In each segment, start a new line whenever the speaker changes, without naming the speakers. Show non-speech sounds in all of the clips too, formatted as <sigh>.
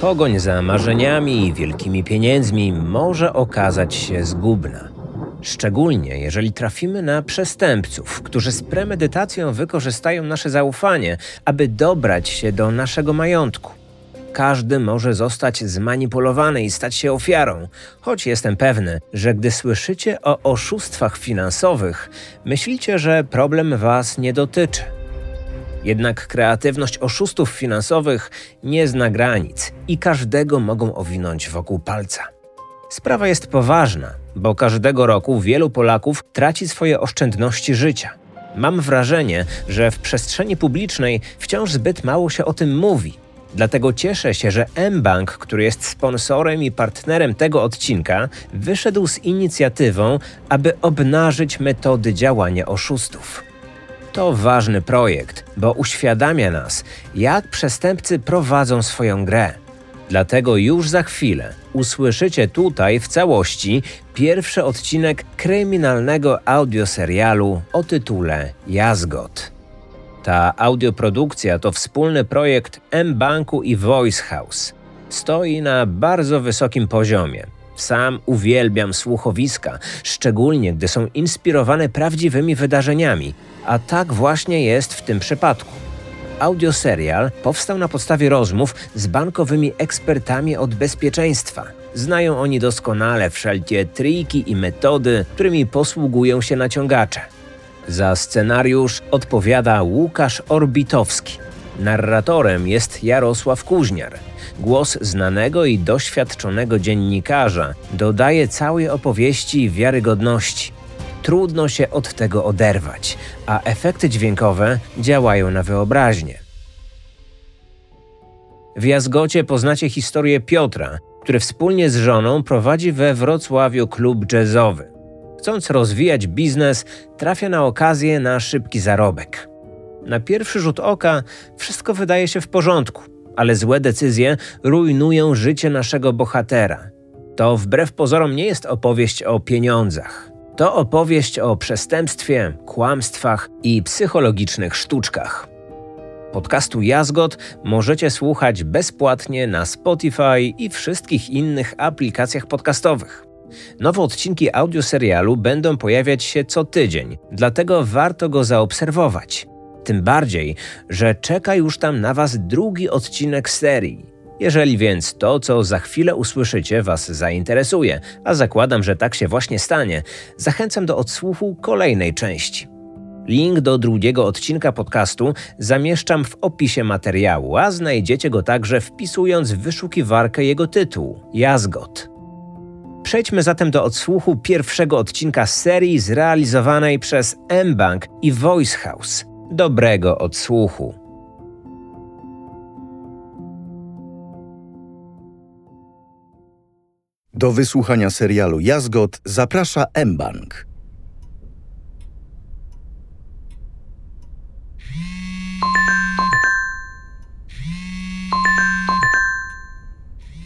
Pogoń za marzeniami i wielkimi pieniędzmi może okazać się zgubna. Szczególnie jeżeli trafimy na przestępców, którzy z premedytacją wykorzystają nasze zaufanie, aby dobrać się do naszego majątku. Każdy może zostać zmanipulowany i stać się ofiarą, choć jestem pewny, że gdy słyszycie o oszustwach finansowych, myślicie, że problem Was nie dotyczy. Jednak kreatywność oszustów finansowych nie zna granic i każdego mogą owinąć wokół palca. Sprawa jest poważna, bo każdego roku wielu Polaków traci swoje oszczędności życia. Mam wrażenie, że w przestrzeni publicznej wciąż zbyt mało się o tym mówi. Dlatego cieszę się, że mBank, który jest sponsorem i partnerem tego odcinka, wyszedł z inicjatywą, aby obnażyć metody działania oszustów. To ważny projekt, bo uświadamia nas, jak przestępcy prowadzą swoją grę. Dlatego już za chwilę usłyszycie tutaj w całości pierwszy odcinek kryminalnego audioserialu o tytule Jazgot. Ta audioprodukcja to wspólny projekt M-Banku i Voice House. Stoi na bardzo wysokim poziomie. Sam uwielbiam słuchowiska, szczególnie gdy są inspirowane prawdziwymi wydarzeniami, a tak właśnie jest w tym przypadku. Audioserial powstał na podstawie rozmów z bankowymi ekspertami od bezpieczeństwa. Znają oni doskonale wszelkie triki i metody, którymi posługują się naciągacze. Za scenariusz odpowiada Łukasz Orbitowski. Narratorem jest Jarosław Kuźniar. Głos znanego i doświadczonego dziennikarza dodaje całej opowieści wiarygodności. Trudno się od tego oderwać, a efekty dźwiękowe działają na wyobraźnię. W Jazgocie poznacie historię Piotra, który wspólnie z żoną prowadzi we Wrocławiu klub jazzowy. Chcąc rozwijać biznes, trafia na okazję na szybki zarobek. Na pierwszy rzut oka wszystko wydaje się w porządku, ale złe decyzje rujnują życie naszego bohatera. To wbrew pozorom nie jest opowieść o pieniądzach. To opowieść o przestępstwie, kłamstwach i psychologicznych sztuczkach. Podcastu Jazgot możecie słuchać bezpłatnie na Spotify i wszystkich innych aplikacjach podcastowych. Nowe odcinki audioserialu będą pojawiać się co tydzień, dlatego warto go zaobserwować. Tym bardziej, że czeka już tam na Was drugi odcinek serii. Jeżeli więc to, co za chwilę usłyszycie, Was zainteresuje, a zakładam, że tak się właśnie stanie, zachęcam do odsłuchu kolejnej części. Link do drugiego odcinka podcastu zamieszczam w opisie materiału, a znajdziecie go także wpisując w wyszukiwarkę jego tytuł Jazgot. Przejdźmy zatem do odsłuchu pierwszego odcinka serii zrealizowanej przez mBank i Voice House. Dobrego odsłuchu.
Do wysłuchania serialu Jazgot zaprasza mBank.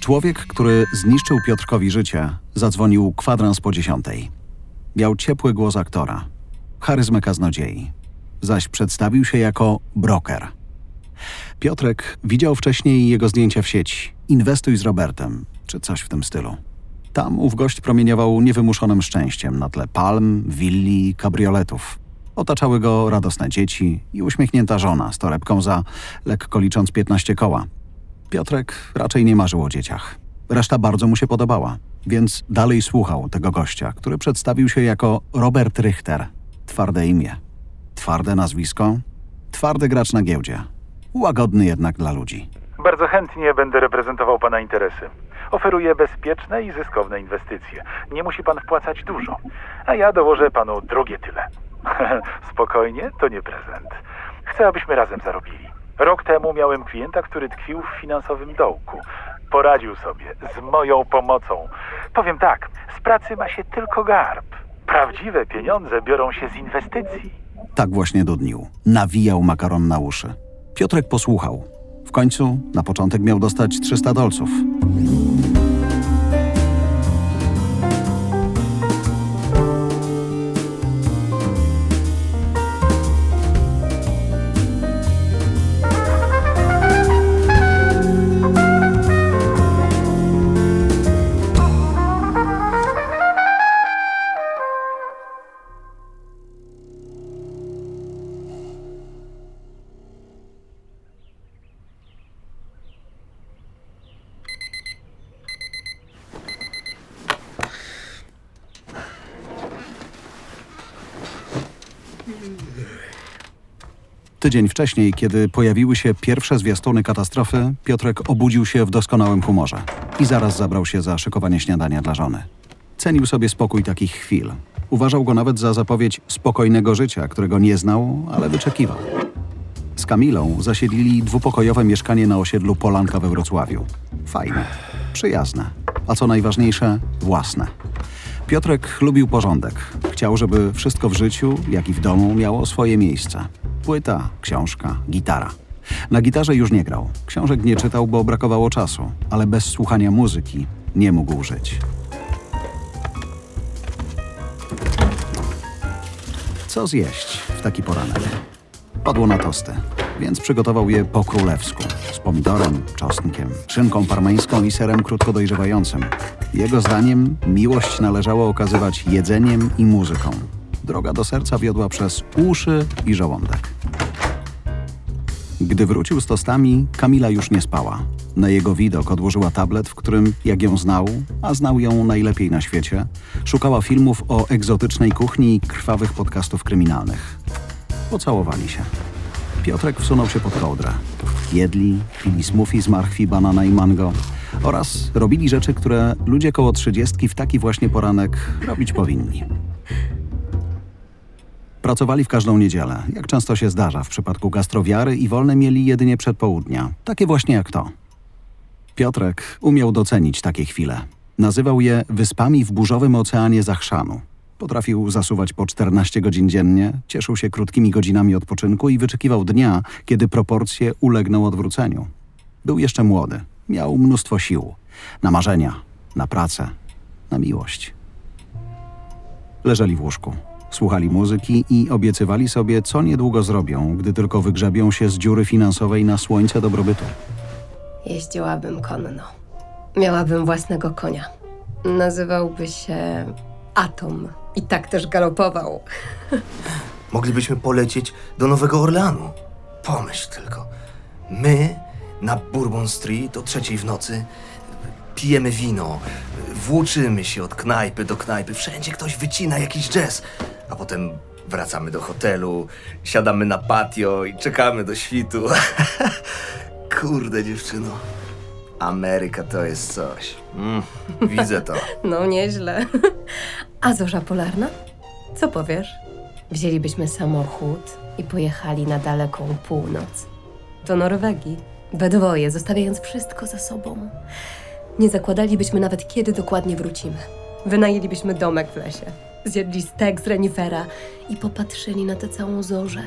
Człowiek, który zniszczył Piotrkowi życie, zadzwonił kwadrans po dziesiątej. Miał ciepły głos aktora, charyzmę kaznodziei, zaś przedstawił się jako broker. Piotrek widział wcześniej jego zdjęcia w sieci Inwestuj z Robertem, czy coś w tym stylu. Tam ów gość promieniował niewymuszonym szczęściem na tle palm, willi i kabrioletów. Otaczały go radosne dzieci i uśmiechnięta żona z torebką za, lekko licząc, 15 koła – Piotrek raczej nie marzył o dzieciach. Reszta bardzo mu się podobała, więc dalej słuchał tego gościa, który przedstawił się jako Robert Richter. Twarde imię, twarde nazwisko, twardy gracz na giełdzie. Łagodny jednak dla ludzi.
Bardzo chętnie będę reprezentował Pana interesy. Oferuję bezpieczne i zyskowne inwestycje. Nie musi Pan wpłacać dużo, a ja dołożę Panu drugie tyle. <laughs> Spokojnie, to nie prezent. Chcę, abyśmy razem zarobili. Rok temu miałem klienta, który tkwił w finansowym dołku. Poradził sobie z moją pomocą. Powiem tak, z pracy ma się tylko garb. Prawdziwe pieniądze biorą się z inwestycji.
Tak właśnie dudnił. Nawijał makaron na uszy. Piotrek posłuchał. W końcu na początek miał dostać 300 dolców. Tydzień wcześniej, kiedy pojawiły się pierwsze zwiastuny katastrofy, Piotrek obudził się w doskonałym humorze i zaraz zabrał się za szykowanie śniadania dla żony. Cenił sobie spokój takich chwil. Uważał go nawet za zapowiedź spokojnego życia, którego nie znał, ale wyczekiwał. Z Kamilą zasiedlili dwupokojowe mieszkanie na osiedlu Polanka we Wrocławiu. Fajne, przyjazne, a co najważniejsze, własne. Piotrek lubił porządek. Chciał, żeby wszystko w życiu, jak i w domu, miało swoje miejsce. Płyta, książka, gitara. Na gitarze już nie grał. Książek nie czytał, bo brakowało czasu, ale bez słuchania muzyki nie mógł żyć. Co zjeść w taki poranek? Padło na tosty, więc przygotował je po królewsku. Z pomidorem, czosnkiem, szynką parmeńską i serem krótko dojrzewającym. Jego zdaniem miłość należało okazywać jedzeniem i muzyką. Droga do serca wiodła przez uszy i żołądek. Gdy wrócił z tostami, Kamila już nie spała. Na jego widok odłożyła tablet, w którym, jak ją znał, a znał ją najlepiej na świecie, szukała filmów o egzotycznej kuchni i krwawych podcastów kryminalnych. Pocałowali się. Piotrek wsunął się pod kołdrę. Jedli, pili smoothie z marchwi, banana i mango oraz robili rzeczy, które ludzie koło trzydziestki w taki właśnie poranek robić powinni. Pracowali w każdą niedzielę, jak często się zdarza w przypadku gastrowiary i wolne mieli jedynie przed południa, takie właśnie jak to. Piotrek umiał docenić takie chwile. Nazywał je wyspami w burzowym oceanie Zachrzanu. Potrafił zasuwać po 14 godzin dziennie, cieszył się krótkimi godzinami odpoczynku i wyczekiwał dnia, kiedy proporcje ulegną odwróceniu. Był jeszcze młody, miał mnóstwo sił na marzenia, na pracę, na miłość. Leżeli w łóżku, słuchali muzyki i obiecywali sobie, co niedługo zrobią, gdy tylko wygrzebią się z dziury finansowej na słońce dobrobytu.
Jeździłabym konno. Miałabym własnego konia. Nazywałby się Atom. I tak też galopował. <laughs>
Moglibyśmy polecieć do Nowego Orleanu. Pomyśl tylko. My na Bourbon Street o trzeciej w nocy pijemy wino, włóczymy się od knajpy do knajpy, wszędzie ktoś wycina jakiś jazz, a potem wracamy do hotelu, siadamy na patio i czekamy do świtu. <laughs> Kurde dziewczyno, Ameryka to jest coś. Mm, widzę to. <laughs>
No, nieźle. A zorza polarna? Co powiesz? Wzięlibyśmy samochód i pojechali na daleką północ. Do Norwegii. We dwoje, zostawiając wszystko za sobą. Nie zakładalibyśmy nawet, kiedy dokładnie wrócimy. Wynajęlibyśmy domek w lesie. Zjedli stek z renifera i popatrzyli na tę całą zorzę.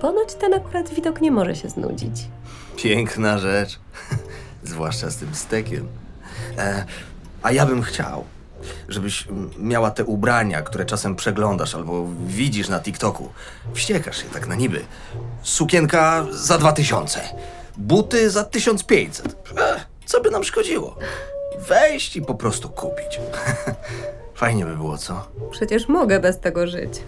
Ponoć ten akurat widok nie może się znudzić.
Piękna rzecz. <laughs> Zwłaszcza z tym stekiem. E, a ja bym chciał, żebyś miała te ubrania, które czasem przeglądasz albo widzisz na TikToku. Wściekasz się tak na niby. Sukienka za dwa tysiące. Buty za 1500. E, co by nam szkodziło? Wejść i po prostu kupić. <laughs> Fajnie by było, co?
Przecież mogę bez tego żyć.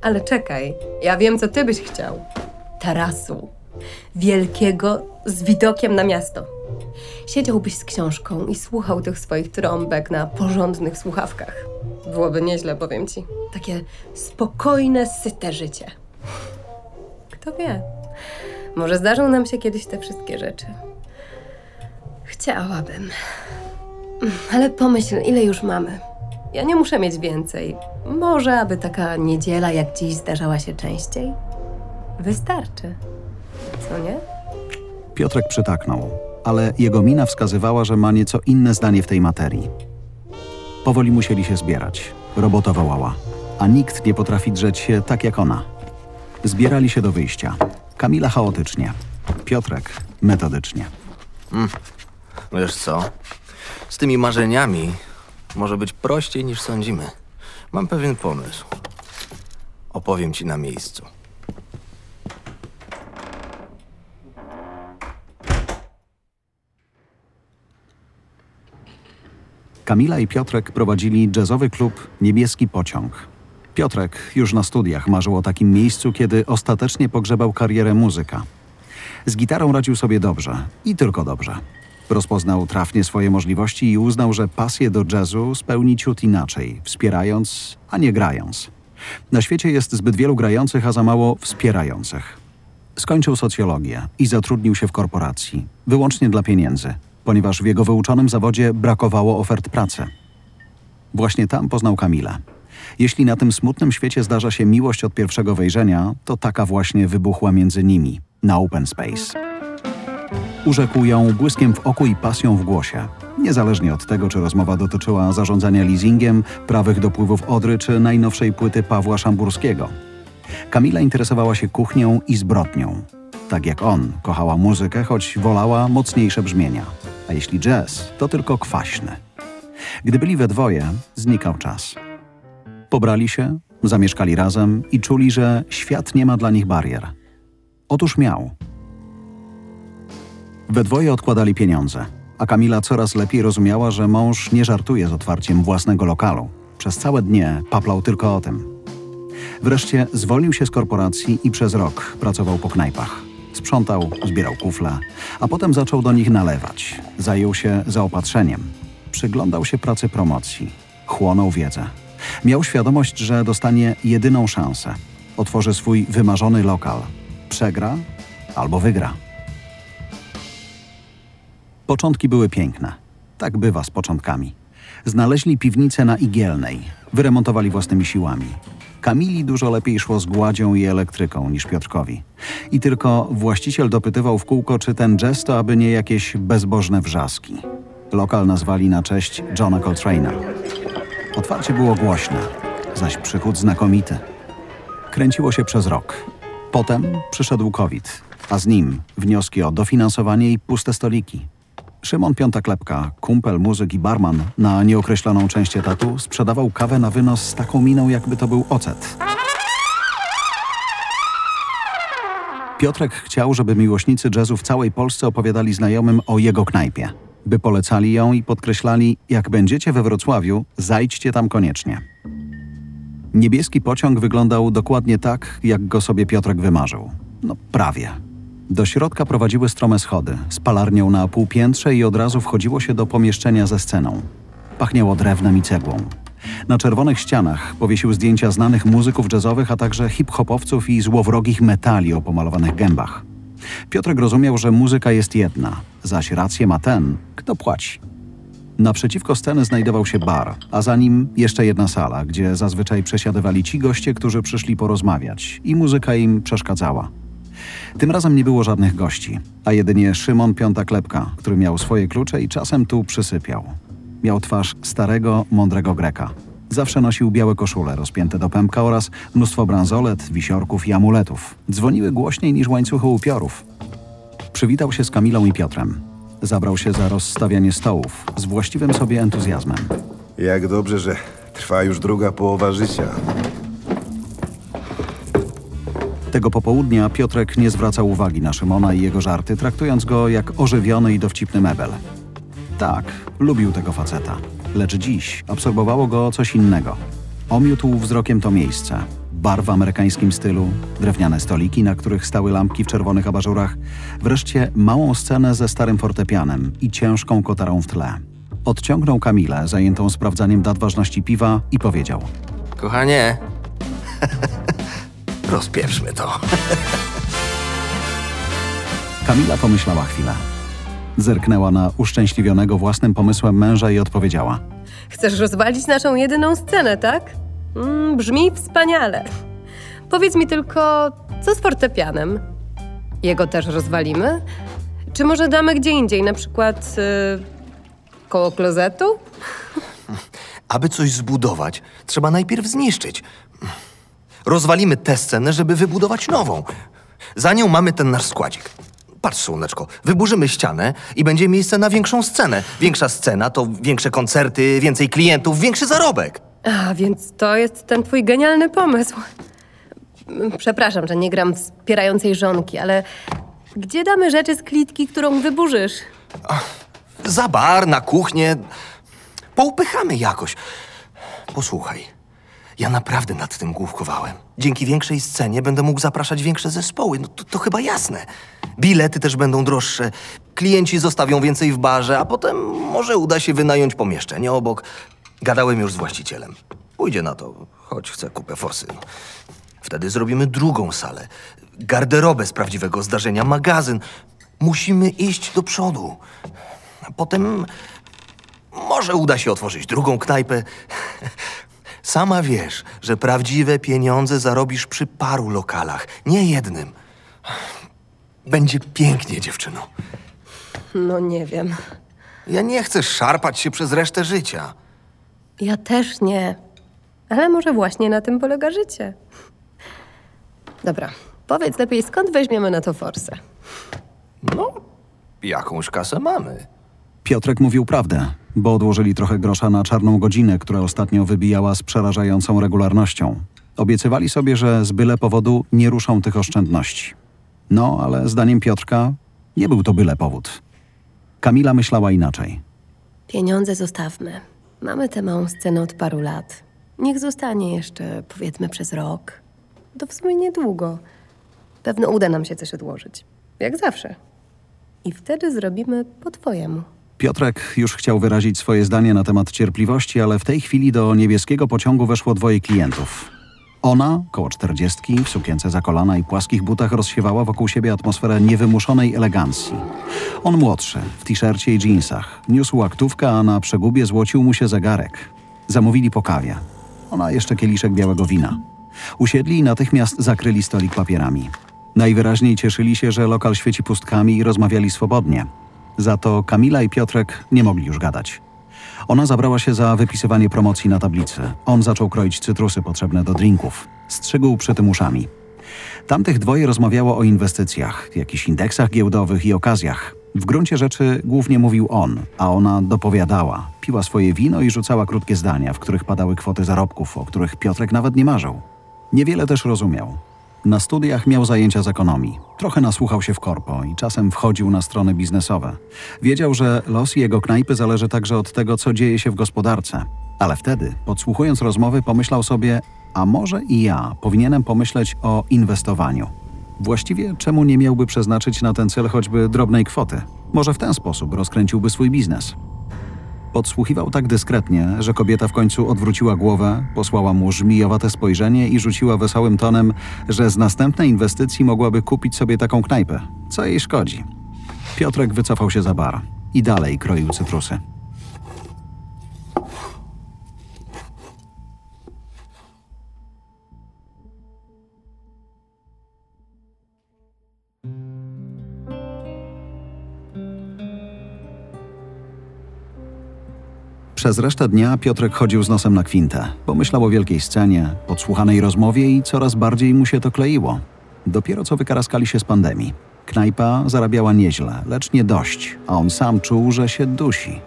Ale czekaj, ja wiem, co ty byś chciał. Tarasu. Wielkiego, z widokiem na miasto. Siedziałbyś z książką i słuchał tych swoich trąbek na porządnych słuchawkach. Byłoby nieźle, powiem ci. Takie spokojne, syte życie. Kto wie? Może zdarzą nam się kiedyś te wszystkie rzeczy. Chciałabym. Ale pomyśl, ile już mamy. Ja nie muszę mieć więcej. Może, aby taka niedziela jak dziś zdarzała się częściej? Wystarczy. Co nie?
Piotrek przytaknął, ale jego mina wskazywała, że ma nieco inne zdanie w tej materii. Powoli musieli się zbierać. Robota wołała, a nikt nie potrafi drzeć się tak jak ona. Zbierali się do wyjścia. Kamila chaotycznie, Piotrek metodycznie.
Wiesz co? Z tymi marzeniami może być prościej niż sądzimy. Mam pewien pomysł. Opowiem ci na miejscu.
Kamila i Piotrek prowadzili jazzowy klub Niebieski Pociąg. Piotrek już na studiach marzył o takim miejscu, kiedy ostatecznie pogrzebał karierę muzyka. Z gitarą radził sobie dobrze i tylko dobrze. Rozpoznał trafnie swoje możliwości i uznał, że pasję do jazzu spełni ciut inaczej, wspierając, a nie grając. Na świecie jest zbyt wielu grających, a za mało wspierających. Skończył socjologię i zatrudnił się w korporacji, wyłącznie dla pieniędzy, ponieważ w jego wyuczonym zawodzie brakowało ofert pracy. Właśnie tam poznał Kamilę. Jeśli na tym smutnym świecie zdarza się miłość od pierwszego wejrzenia, to taka właśnie wybuchła między nimi na Open Space. Urzekł ją błyskiem w oku i pasją w głosie. Niezależnie od tego, czy rozmowa dotyczyła zarządzania leasingiem, prawych dopływów Odry, czy najnowszej płyty Pawła Szamburskiego. Kamila interesowała się kuchnią i zbrodnią. Tak jak on, kochała muzykę, choć wolała mocniejsze brzmienia. A jeśli jazz, to tylko kwaśny. Gdy byli we dwoje, znikał czas. Pobrali się, zamieszkali razem i czuli, że świat nie ma dla nich barier. Otóż miał. We dwoje odkładali pieniądze, a Kamila coraz lepiej rozumiała, że mąż nie żartuje z otwarciem własnego lokalu. Przez całe dnie paplał tylko o tym. Wreszcie zwolnił się z korporacji i przez rok pracował po knajpach. Sprzątał, zbierał kufle, a potem zaczął do nich nalewać. Zajął się zaopatrzeniem. Przyglądał się pracy promocji. Chłonął wiedzę. Miał świadomość, że dostanie jedyną szansę. Otworzy swój wymarzony lokal. Przegra albo wygra. Początki były piękne. Tak bywa z początkami. Znaleźli piwnicę na Igielnej. Wyremontowali własnymi siłami. Kamili dużo lepiej szło z gładzią i elektryką niż Piotrkowi. I tylko właściciel dopytywał w kółko, czy ten jazz to aby nie jakieś bezbożne wrzaski. Lokal nazwali na cześć Johna Coltrane'a. Otwarcie było głośne, zaś przychód znakomity. Kręciło się przez rok. Potem przyszedł COVID, a z nim wnioski o dofinansowanie i puste stoliki. Szymon Piątaklepka, kumpel, muzyk i barman na nieokreśloną część etatu sprzedawał kawę na wynos z taką miną, jakby to był ocet. Piotrek chciał, żeby miłośnicy jazzu w całej Polsce opowiadali znajomym o jego knajpie, by polecali ją i podkreślali, jak będziecie we Wrocławiu, zajdźcie tam koniecznie. Niebieski pociąg wyglądał dokładnie tak, jak go sobie Piotrek wymarzył. No prawie. Do środka prowadziły strome schody, z palarnią na półpiętrze i od razu wchodziło się do pomieszczenia ze sceną. Pachniało drewnem i cegłą. Na czerwonych ścianach powiesił zdjęcia znanych muzyków jazzowych, a także hip-hopowców i złowrogich metali o pomalowanych gębach. Piotrek rozumiał, że muzyka jest jedna, zaś rację ma ten, kto płaci. Naprzeciwko sceny znajdował się bar, a za nim jeszcze jedna sala, gdzie zazwyczaj przesiadywali ci goście, którzy przyszli porozmawiać i muzyka im przeszkadzała. Tym razem nie było żadnych gości, a jedynie Szymon Piąta Klepka, który miał swoje klucze i czasem tu przysypiał. Miał twarz starego, mądrego Greka. Zawsze nosił białe koszule rozpięte do pępka oraz mnóstwo bransolet, wisiorków i amuletów. Dzwoniły głośniej niż łańcuchy upiorów. Przywitał się z Kamilą i Piotrem. Zabrał się za rozstawianie stołów z właściwym sobie entuzjazmem.
Jak dobrze, że trwa już druga połowa życia.
Tego popołudnia Piotrek nie zwracał uwagi na Szymona i jego żarty, traktując go jak ożywiony i dowcipny mebel. Tak, lubił tego faceta, lecz dziś absorbowało go coś innego. Omiótł wzrokiem to miejsce. Bar w amerykańskim stylu, drewniane stoliki, na których stały lampki w czerwonych abażurach, wreszcie małą scenę ze starym fortepianem i ciężką kotarą w tle. Odciągnął Kamilę, zajętą sprawdzaniem dat ważności piwa i powiedział –
Kochanie, rozpieprzmy to. <laughs>
Kamila pomyślała chwilę. Zerknęła na uszczęśliwionego własnym pomysłem męża i odpowiedziała.
Chcesz rozwalić naszą jedyną scenę, tak? Mm, brzmi wspaniale. Powiedz mi tylko, co z fortepianem? Jego też rozwalimy? Czy może damy gdzie indziej, na przykład yy, koło klozetu?
Aby coś zbudować, trzeba najpierw zniszczyć. Rozwalimy tę scenę, żeby wybudować nową. Za nią mamy ten nasz składzik. Patrz, słoneczko, wyburzymy ścianę i będzie miejsce na większą scenę. Większa scena to większe koncerty, więcej klientów, większy zarobek.
A, więc to jest ten twój genialny pomysł. Przepraszam, że nie gram wspierającej żonki, ale gdzie damy rzeczy z klitki, którą wyburzysz?
Za bar, na kuchnię. Poupychamy jakoś. Posłuchaj, ja naprawdę nad tym główkowałem. Dzięki większej scenie będę mógł zapraszać większe zespoły. No to, to chyba jasne. Bilety też będą droższe. Klienci zostawią więcej w barze, a potem może uda się wynająć pomieszczenie obok. Gadałem już z właścicielem. Pójdzie na to, choć chce kupę forsy. Wtedy zrobimy drugą salę. Garderobę z prawdziwego zdarzenia, magazyn. Musimy iść do przodu. A Potem może uda się otworzyć drugą knajpę. Sama wiesz, że prawdziwe pieniądze zarobisz przy paru lokalach, nie jednym. Będzie pięknie, dziewczyno.
No nie wiem.
Ja nie chcę szarpać się przez resztę życia.
Ja też nie. Ale może właśnie na tym polega życie. Dobra, powiedz lepiej, skąd weźmiemy na to forsę?
No, jakąś kasę mamy.
Piotrek mówił prawdę, bo odłożyli trochę grosza na czarną godzinę, która ostatnio wybijała z przerażającą regularnością. Obiecywali sobie, że z byle powodu nie ruszą tych oszczędności. No, ale zdaniem Piotrka nie był to byle powód. Kamila myślała inaczej.
Pieniądze zostawmy. Mamy tę małą scenę od paru lat. Niech zostanie jeszcze, powiedzmy, przez rok. To w sumie niedługo. Pewno uda nam się coś odłożyć. Jak zawsze. I wtedy zrobimy po twojemu.
Piotrek już chciał wyrazić swoje zdanie na temat cierpliwości, ale w tej chwili do niebieskiego pociągu weszło dwoje klientów. Ona, koło czterdziestki, w sukience za kolana i płaskich butach rozsiewała wokół siebie atmosferę niewymuszonej elegancji. On młodszy, w t-shircie i jeansach. Niósł łaktówkę, a na przegubie złocił mu się zegarek. Zamówili po kawie. Ona jeszcze kieliszek białego wina. Usiedli i natychmiast zakryli stolik papierami. Najwyraźniej cieszyli się, że lokal świeci pustkami i rozmawiali swobodnie. Za to Kamila i Piotrek nie mogli już gadać. Ona zabrała się za wypisywanie promocji na tablicy. On zaczął kroić cytrusy potrzebne do drinków. Strzygł przy tym uszami. Tamtych dwoje rozmawiało o inwestycjach, jakichś indeksach giełdowych i okazjach. W gruncie rzeczy głównie mówił on, a ona dopowiadała. Piła swoje wino i rzucała krótkie zdania, w których padały kwoty zarobków, o których Piotrek nawet nie marzył. Niewiele też rozumiał. Na studiach miał zajęcia z ekonomii. Trochę nasłuchał się w korpo i czasem wchodził na strony biznesowe. Wiedział, że los jego knajpy zależy także od tego, co dzieje się w gospodarce. Ale wtedy, podsłuchując rozmowy, pomyślał sobie, a może i ja powinienem pomyśleć o inwestowaniu. Właściwie czemu nie miałby przeznaczyć na ten cel choćby drobnej kwoty? Może w ten sposób rozkręciłby swój biznes. Podsłuchiwał tak dyskretnie, że kobieta w końcu odwróciła głowę, posłała mu żmijowate spojrzenie i rzuciła wesołym tonem, że z następnej inwestycji mogłaby kupić sobie taką knajpę. Co jej szkodzi? Piotrek wycofał się za bar i dalej kroił cytrusy. Przez resztę dnia Piotrek chodził z nosem na kwintę. Pomyślał o wielkiej scenie, podsłuchanej rozmowie i coraz bardziej mu się to kleiło. Dopiero co wykaraskali się z pandemii. Knajpa zarabiała nieźle, lecz nie dość, a on sam czuł, że się dusi.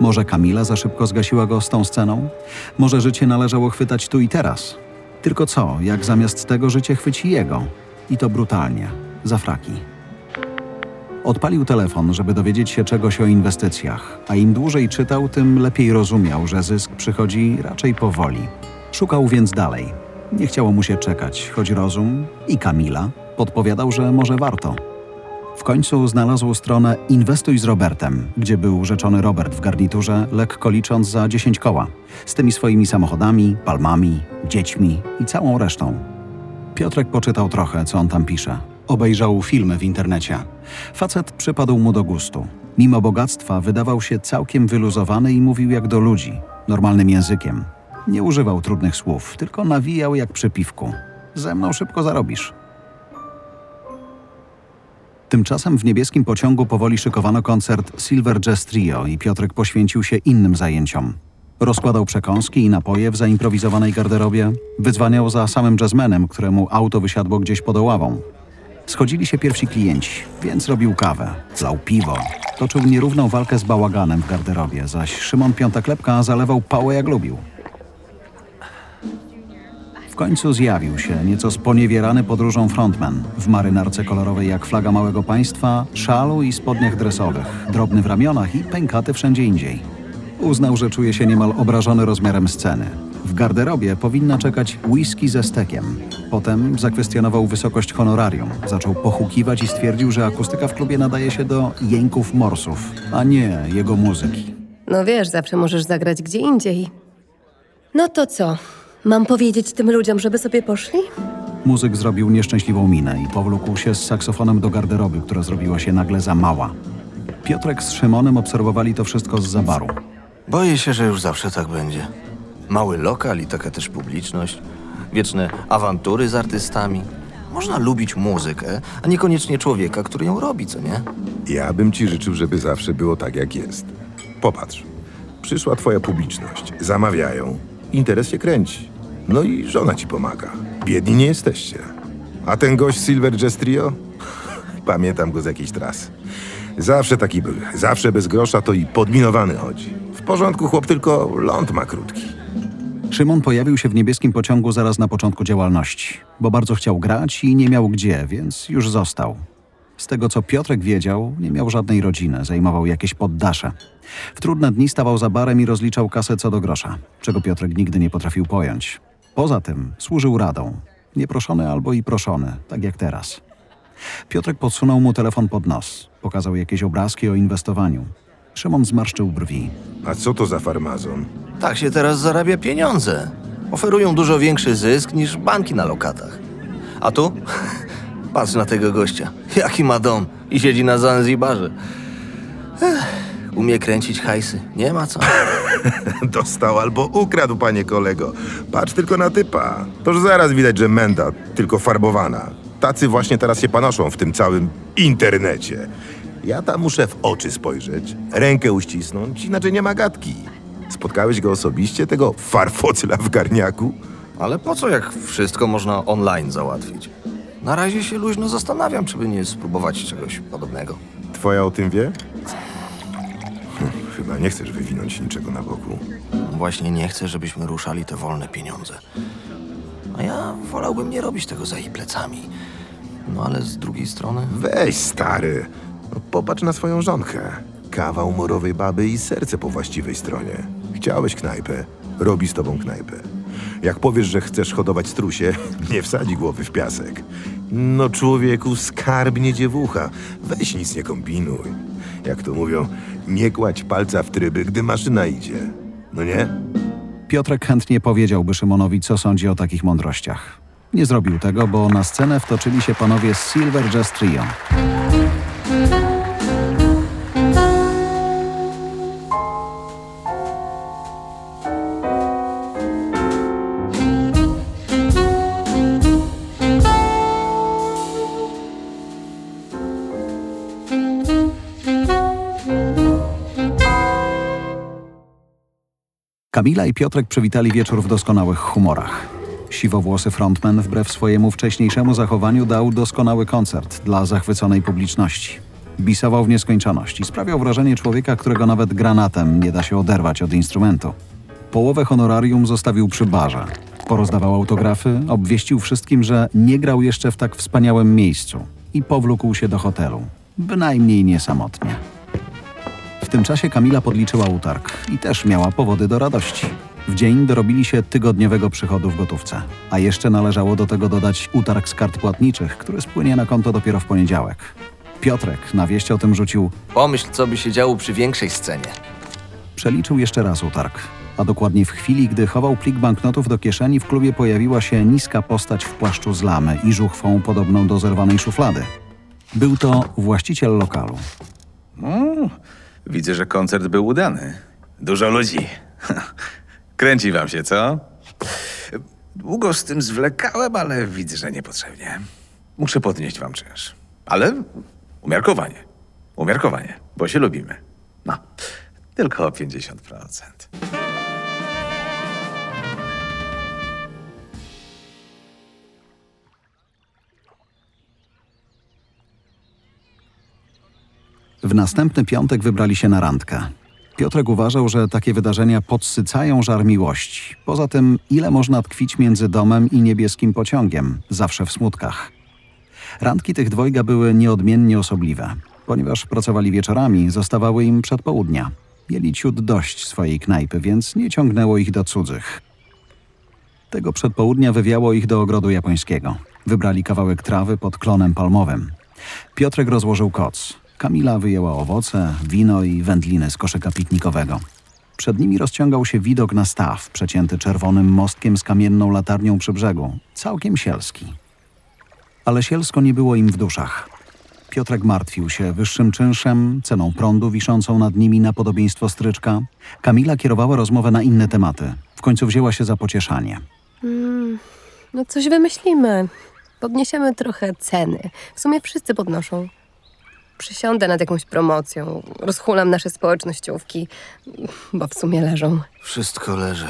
Może Kamila za szybko zgasiła go z tą sceną? Może życie należało chwytać tu i teraz? Tylko co, jak zamiast tego życie chwyci jego? I to brutalnie, za fraki. Odpalił telefon, żeby dowiedzieć się czegoś o inwestycjach, a im dłużej czytał, tym lepiej rozumiał, że zysk przychodzi raczej powoli. Szukał więc dalej. Nie chciało mu się czekać, choć rozum i Kamila podpowiadał, że może warto. W końcu znalazł stronę Inwestuj z Robertem, gdzie był rzeczony Robert w garniturze, lekko licząc za 10 koła, z tymi swoimi samochodami, palmami, dziećmi i całą resztą. Piotrek poczytał trochę, co on tam pisze. Obejrzał filmy w internecie. Facet przypadł mu do gustu. Mimo bogactwa wydawał się całkiem wyluzowany i mówił jak do ludzi, normalnym językiem. Nie używał trudnych słów, tylko nawijał jak przy piwku. Ze mną szybko zarobisz. Tymczasem w niebieskim pociągu powoli szykowano koncert Silver Jazz Trio i Piotrek poświęcił się innym zajęciom. Rozkładał przekąski i napoje w zaimprowizowanej garderobie, wydzwaniał za samym jazzmenem, któremu auto wysiadło gdzieś pod oławą. Schodzili się pierwsi klienci, więc robił kawę, lał piwo. Toczył nierówną walkę z bałaganem w garderobie, zaś Szymon Piątaklepka zalewał pałę jak lubił. W końcu zjawił się, nieco sponiewierany podróżą frontman, w marynarce kolorowej jak flaga małego państwa, szalu i spodniach dresowych, drobny w ramionach i pękaty wszędzie indziej. Uznał, że czuje się niemal obrażony rozmiarem sceny. W garderobie powinna czekać whisky ze stekiem. Potem zakwestionował wysokość honorarium, zaczął pochukiwać i stwierdził, że akustyka w klubie nadaje się do jęków morsów, a nie jego muzyki.
No wiesz, zawsze możesz zagrać gdzie indziej. No to co? Mam powiedzieć tym ludziom, żeby sobie poszli?
Muzyk zrobił nieszczęśliwą minę i powlókł się z saksofonem do garderoby, która zrobiła się nagle za mała. Piotrek z Szymonem obserwowali to wszystko z zabaru.
Boję się, że już zawsze tak będzie. Mały lokal i taka też publiczność. Wieczne awantury z artystami. Można lubić muzykę, a niekoniecznie człowieka, który ją robi, co nie?
Ja bym ci życzył, żeby zawsze było tak, jak jest. Popatrz. Przyszła twoja publiczność. Zamawiają. Interes się kręci. No i żona ci pomaga. Biedni nie jesteście. A ten gość Silver Jazz Trio? <laughs> Pamiętam go z jakiejś trasy. Zawsze taki był. Zawsze bez grosza to i podminowany chodzi. W porządku chłop, tylko ląd ma krótki.
Szymon pojawił się w niebieskim pociągu zaraz na początku działalności, bo bardzo chciał grać i nie miał gdzie, więc już został. Z tego co Piotrek wiedział, nie miał żadnej rodziny, zajmował jakieś poddasze. W trudne dni stawał za barem i rozliczał kasę co do grosza, czego Piotrek nigdy nie potrafił pojąć. Poza tym służył radą. Nieproszony albo i proszony, tak jak teraz. Piotrek podsunął mu telefon pod nos. Pokazał jakieś obrazki o inwestowaniu. Szymon zmarszczył brwi.
A co to za farmazon?
Tak się teraz zarabia pieniądze. Oferują dużo większy zysk niż banki na lokatach. A tu? <laughs> Patrz na tego gościa. Jaki ma dom i siedzi na Zanzibarze. Ech, umie kręcić hajsy. Nie ma co. <laughs>
Dostał albo ukradł, panie kolego. Patrz tylko na typa. Toż zaraz widać, że menda, tylko farbowana. Tacy właśnie teraz się panoszą w tym całym internecie. Ja tam muszę w oczy spojrzeć, rękę uścisnąć, inaczej nie ma gadki. Spotkałeś go osobiście, tego farfocyla w garniaku?
Ale po co, jak wszystko można online załatwić? Na razie się luźno zastanawiam, czy by nie spróbować czegoś podobnego.
Twoja o tym wie? Hm, Chyba nie chcesz wywinąć niczego na boku.
Właśnie nie chcę, żebyśmy ruszali te wolne pieniądze. A ja wolałbym nie robić tego za jej plecami. No ale z drugiej strony...
Weź, stary. Popatrz na swoją żonkę. Kawał morowej baby i serce po właściwej stronie. Chciałeś knajpę, robi z tobą knajpę. Jak powiesz, że chcesz hodować strusie, <laughs> nie wsadzi głowy w piasek. No człowieku, skarbnie dziewucha. Weź nic nie kombinuj. Jak to mówią, nie kładź palca w tryby, gdy maszyna idzie. No nie?
Piotrek chętnie powiedziałby Szymonowi, co sądzi o takich mądrościach. Nie zrobił tego, bo na scenę wtoczyli się panowie z Silver Jazz Trio. Kamila i Piotrek przywitali wieczór w doskonałych humorach. Siwowłosy frontman wbrew swojemu wcześniejszemu zachowaniu dał doskonały koncert dla zachwyconej publiczności. Bisował w nieskończoność i sprawiał wrażenie człowieka, którego nawet granatem nie da się oderwać od instrumentu. Połowę honorarium zostawił przy barze. Porozdawał autografy, obwieścił wszystkim, że nie grał jeszcze w tak wspaniałym miejscu i powlókł się do hotelu. Bynajmniej nie samotnie. W tym czasie Kamila podliczyła utarg i też miała powody do radości. W dzień dorobili się tygodniowego przychodu w gotówce, a jeszcze należało do tego dodać utarg z kart płatniczych, który spłynie na konto dopiero w poniedziałek. Piotrek na wieść o tym rzucił,
Pomyśl, co by się działo przy większej scenie.
przeliczył jeszcze raz utarg. A dokładnie w chwili, gdy chował plik banknotów do kieszeni, w klubie pojawiła się niska postać w płaszczu z lamy i żuchwą podobną do zerwanej szuflady. Był to właściciel lokalu.
O, widzę, że koncert był udany. Dużo ludzi. <laughs> Kręci wam się, co? Długo z tym zwlekałem, ale widzę, że niepotrzebnie. Muszę podnieść wam czynsz. Ale umiarkowanie. Umiarkowanie, bo się lubimy. No, tylko o 50%.
W następny piątek wybrali się na randkę. Piotrek uważał, że takie wydarzenia podsycają żar miłości. Poza tym, ile można tkwić między domem i niebieskim pociągiem, zawsze w smutkach. Randki tych dwojga były nieodmiennie osobliwe. Ponieważ pracowali wieczorami, zostawały im przedpołudnia. Mieli ciut dość swojej knajpy, więc nie ciągnęło ich do cudzych. Tego przedpołudnia wywiało ich do ogrodu japońskiego. Wybrali kawałek trawy pod klonem palmowym. Piotrek rozłożył koc. Kamila wyjęła owoce, wino i wędliny z koszyka piknikowego. Przed nimi rozciągał się widok na staw, przecięty czerwonym mostkiem z kamienną latarnią przy brzegu. Całkiem sielski. Ale sielsko nie było im w duszach. Piotrek martwił się wyższym czynszem, ceną prądu wiszącą nad nimi na podobieństwo stryczka. Kamila kierowała rozmowę na inne tematy. W końcu wzięła się za pocieszanie.
No coś wymyślimy. Podniesiemy trochę ceny. W sumie wszyscy podnoszą. Przysiądę nad jakąś promocją. Rozchulam nasze społecznościówki, bo w sumie leżą.
Wszystko leży.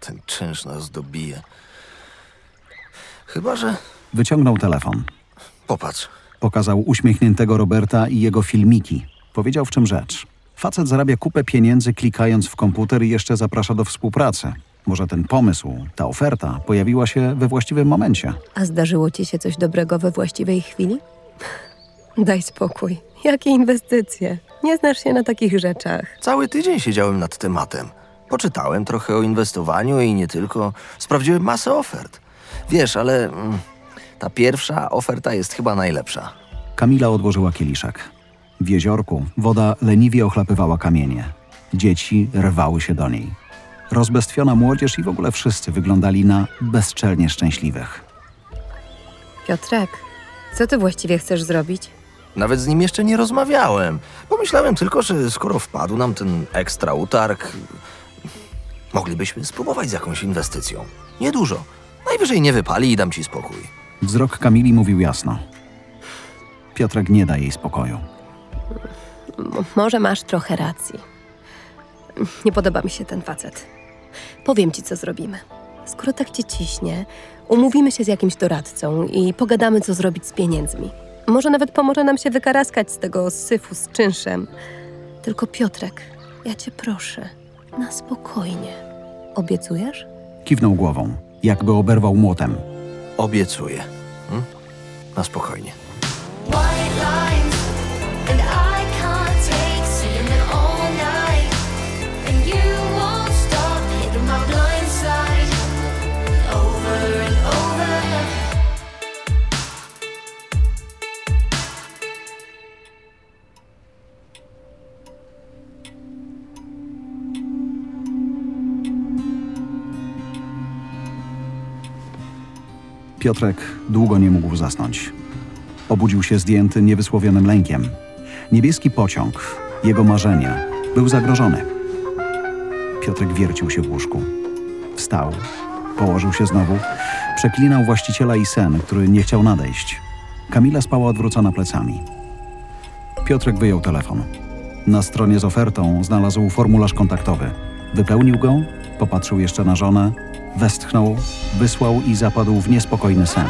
Ten czynsz nas dobije. Chyba, że...
Wyciągnął telefon.
Popatrz.
Pokazał uśmiechniętego Roberta i jego filmiki. Powiedział w czym rzecz. Facet zarabia kupę pieniędzy klikając w komputer i jeszcze zaprasza do współpracy. Może ten pomysł, ta oferta pojawiła się we właściwym momencie.
A zdarzyło ci się coś dobrego we właściwej chwili? Daj spokój. Jakie inwestycje? Nie znasz się na takich rzeczach.
Cały tydzień siedziałem nad tematem. Poczytałem trochę o inwestowaniu i nie tylko. Sprawdziłem masę ofert. Wiesz, ale mm, ta pierwsza oferta jest chyba najlepsza.
Kamila odłożyła kieliszek. W jeziorku woda leniwie ochlapywała kamienie. Dzieci rwały się do niej. Rozbestwiona młodzież i w ogóle wszyscy wyglądali na bezczelnie szczęśliwych.
Piotrek, co ty właściwie chcesz zrobić?
Nawet z nim jeszcze nie rozmawiałem. Pomyślałem tylko, że skoro wpadł nam ten ekstra utarg, moglibyśmy spróbować z jakąś inwestycją. Niedużo. Najwyżej nie wypali i dam ci spokój.
Wzrok Kamili mówił jasno. Piotrek nie da jej spokoju.
M- może masz trochę racji. Nie podoba mi się ten facet. Powiem ci, co zrobimy. Skoro tak cię ciśnie, umówimy się z jakimś doradcą i pogadamy, co zrobić z pieniędzmi. Może nawet pomoże nam się wykaraskać z tego syfu z czynszem. Tylko Piotrek, ja cię proszę, na spokojnie. Obiecujesz?
Kiwnął głową, jakby oberwał młotem.
Obiecuję. Hm? Na spokojnie.
Piotrek długo nie mógł zasnąć. Obudził się zdjęty niewysłowionym lękiem. Niebieski pociąg, jego marzenie, był zagrożony. Piotrek wiercił się w łóżku. Wstał, położył się znowu, przeklinał właściciela i sen, który nie chciał nadejść. Kamila spała odwrócona plecami. Piotrek wyjął telefon. Na stronie z ofertą znalazł formularz kontaktowy. Wypełnił go, popatrzył jeszcze na żonę, westchnął, wysłał i zapadł w niespokojny sen.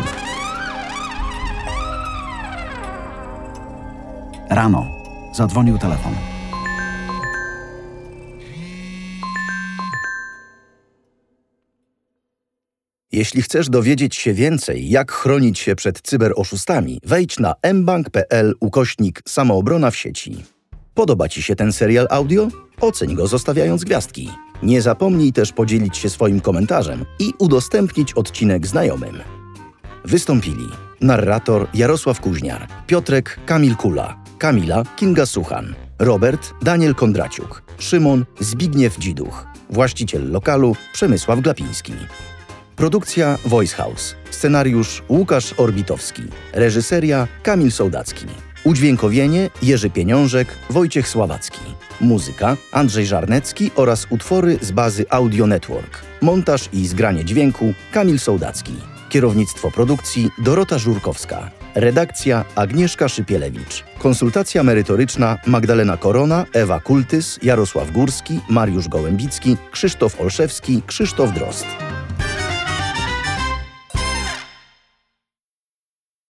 Rano zadzwonił telefon.
Jeśli chcesz dowiedzieć się więcej, jak chronić się przed cyberoszustami, wejdź na mbank.pl ukośnik samoobrona w sieci. Podoba Ci się ten serial audio? Oceń go zostawiając gwiazdki. Nie zapomnij też podzielić się swoim komentarzem i udostępnić odcinek znajomym. Wystąpili narrator Jarosław Kuźniar, Piotrek Kamil Kula, Kamila Kinga Suchan, Robert Daniel Kondraciuk, Szymon Zbigniew Dziduch, właściciel lokalu Przemysław Glapiński. Produkcja Voice House. Scenariusz Łukasz Orbitowski. Reżyseria Kamil Sołdacki. Udźwiękowienie Jerzy Pieniążek, Wojciech Sławacki. Muzyka Andrzej Żarnecki oraz utwory z bazy Audio Network. Montaż i zgranie dźwięku Kamil Sołdacki. Kierownictwo produkcji Dorota Żurkowska. Redakcja Agnieszka Szypielewicz. Konsultacja merytoryczna Magdalena Korona, Ewa Kultys, Jarosław Górski, Mariusz Gołębicki, Krzysztof Olszewski, Krzysztof Drost.